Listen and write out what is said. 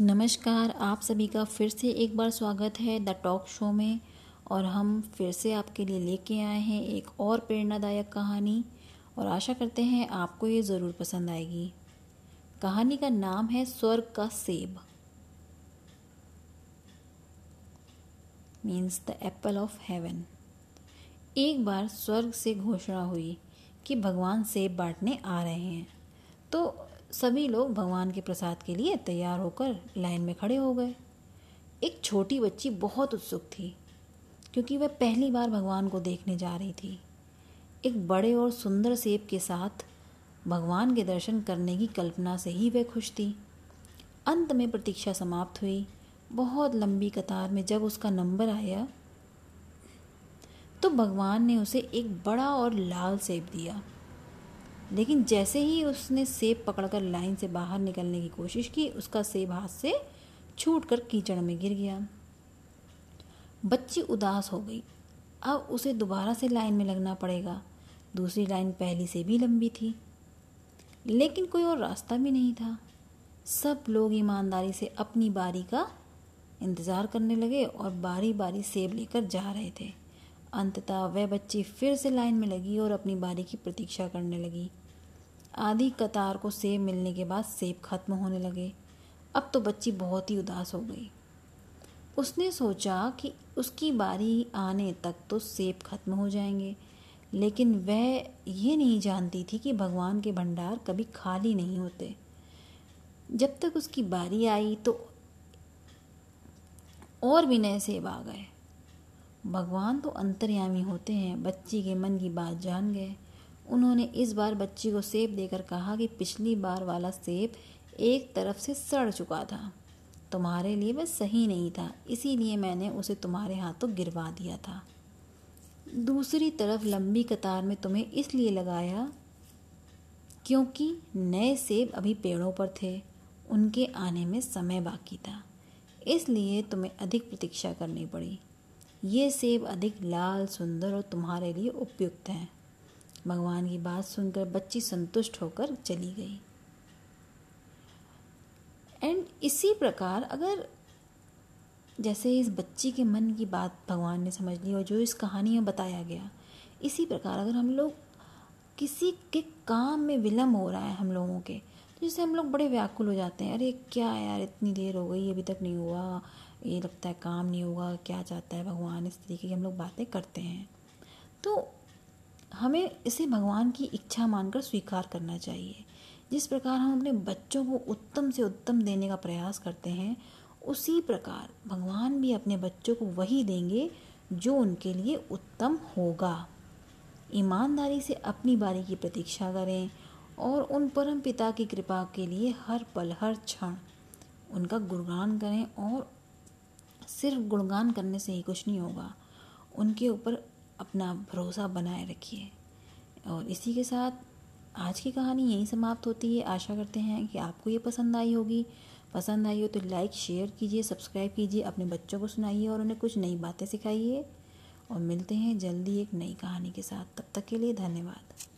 नमस्कार, आप सभी का फिर से एक बार स्वागत है द टॉक शो में। और हम फिर से आपके लिए लेके आए हैं एक और प्रेरणादायक कहानी। और आशा करते हैं आपको ये ज़रूर पसंद आएगी। कहानी का नाम है स्वर्ग का सेब। Means the apple of heaven एक बार स्वर्ग से घोषणा हुई कि भगवान सेब बांटने आ रहे हैं। तो सभी लोग भगवान के प्रसाद के लिए तैयार होकर लाइन में खड़े हो गए। एक छोटी बच्ची बहुत उत्सुक थी, क्योंकि वह पहली बार भगवान को देखने जा रही थी। एक बड़े और सुंदर सेब के साथ भगवान के दर्शन करने की कल्पना से ही वह खुश थी। अंत में प्रतीक्षा समाप्त हुई। बहुत लंबी कतार में जब उसका नंबर आया तो भगवान ने उसे एक बड़ा और लाल सेब दिया। लेकिन जैसे ही उसने सेब पकड़कर लाइन से बाहर निकलने की कोशिश की, उसका सेब हाथ से छूट कर कीचड़ में गिर गया। बच्ची उदास हो गई। अब उसे दोबारा से लाइन में लगना पड़ेगा। दूसरी लाइन पहली से भी लंबी थी। लेकिन कोई और रास्ता भी नहीं था। सब लोग ईमानदारी से अपनी बारी का इंतज़ार करने लगे और बारी बारी सेब लेकर जा रहे थे। अंततः वह बच्ची फिर से लाइन में लगी और अपनी बारी की प्रतीक्षा करने लगी। आधी कतार को सेब मिलने के बाद सेब खत्म होने लगे। अब तो बच्ची बहुत ही उदास हो गई। उसने सोचा कि उसकी बारी आने तक तो सेब खत्म हो जाएँगे, लेकिन वह ये नहीं जानती थी कि भगवान के भंडार कभी खाली नहीं होते। जब तक उसकी बारी आई तो और भी नए सेब आ गए। भगवान तो अंतर्यामी होते हैं, बच्ची के मन की बात जान गए। उन्होंने इस बार बच्ची को सेब देकर कहा कि पिछली बार वाला सेब एक तरफ़ से सड़ चुका था। तुम्हारे लिए वह सही नहीं था, इसीलिए मैंने उसे तुम्हारे हाथों गिरवा दिया था। दूसरी तरफ़ लंबी कतार में तुम्हें इसलिए लगाया क्योंकि नए सेब अभी पेड़ों पर थे, उनके आने में समय बाकी था। इसलिए तुम्हें अधिक प्रतीक्षा करनी पड़ी। ये सेब अधिक लाल, सुंदर और तुम्हारे लिए उपयुक्त हैं। भगवान की बात सुनकर बच्ची संतुष्ट होकर चली गई। एंड इसी प्रकार अगर जैसे इस बच्ची के मन की बात भगवान ने समझ ली और जो इस कहानी में बताया गया, इसी प्रकार अगर हम लोग किसी के काम में विलम्ब हो रहा है हम लोगों के तो जैसे हम लोग बड़े व्याकुल हो जाते हैं, अरे, क्या यार, इतनी देर हो गई, अभी तक नहीं हुआ, ये लगता है काम नहीं होगा, क्या चाहता है भगवान? इस तरीके की हम लोग बातें करते हैं। तो हमें इसे भगवान की इच्छा मानकर स्वीकार करना चाहिए। जिस प्रकार हम अपने बच्चों को उत्तम से उत्तम देने का प्रयास करते हैं, उसी प्रकार भगवान भी अपने बच्चों को वही देंगे जो उनके लिए उत्तम होगा। ईमानदारी से अपनी बारी की प्रतीक्षा करें और उन परम पिता की कृपा के लिए हर पल, हर क्षण उनका गुणगान करें और सिर्फ़ गुणगान करने से ही कुछ नहीं होगा। उनके ऊपर अपना भरोसा बनाए रखिए। और इसी के साथ आज की कहानी यहीं समाप्त होती है। आशा करते हैं कि आपको ये पसंद आई होगी। पसंद आई हो तो लाइक, शेयर कीजिए, सब्सक्राइब कीजिए, अपने बच्चों को सुनाइए और उन्हें कुछ नई बातें सिखाइए। और मिलते हैं जल्दी एक नई कहानी के साथ। तब तक के लिए धन्यवाद।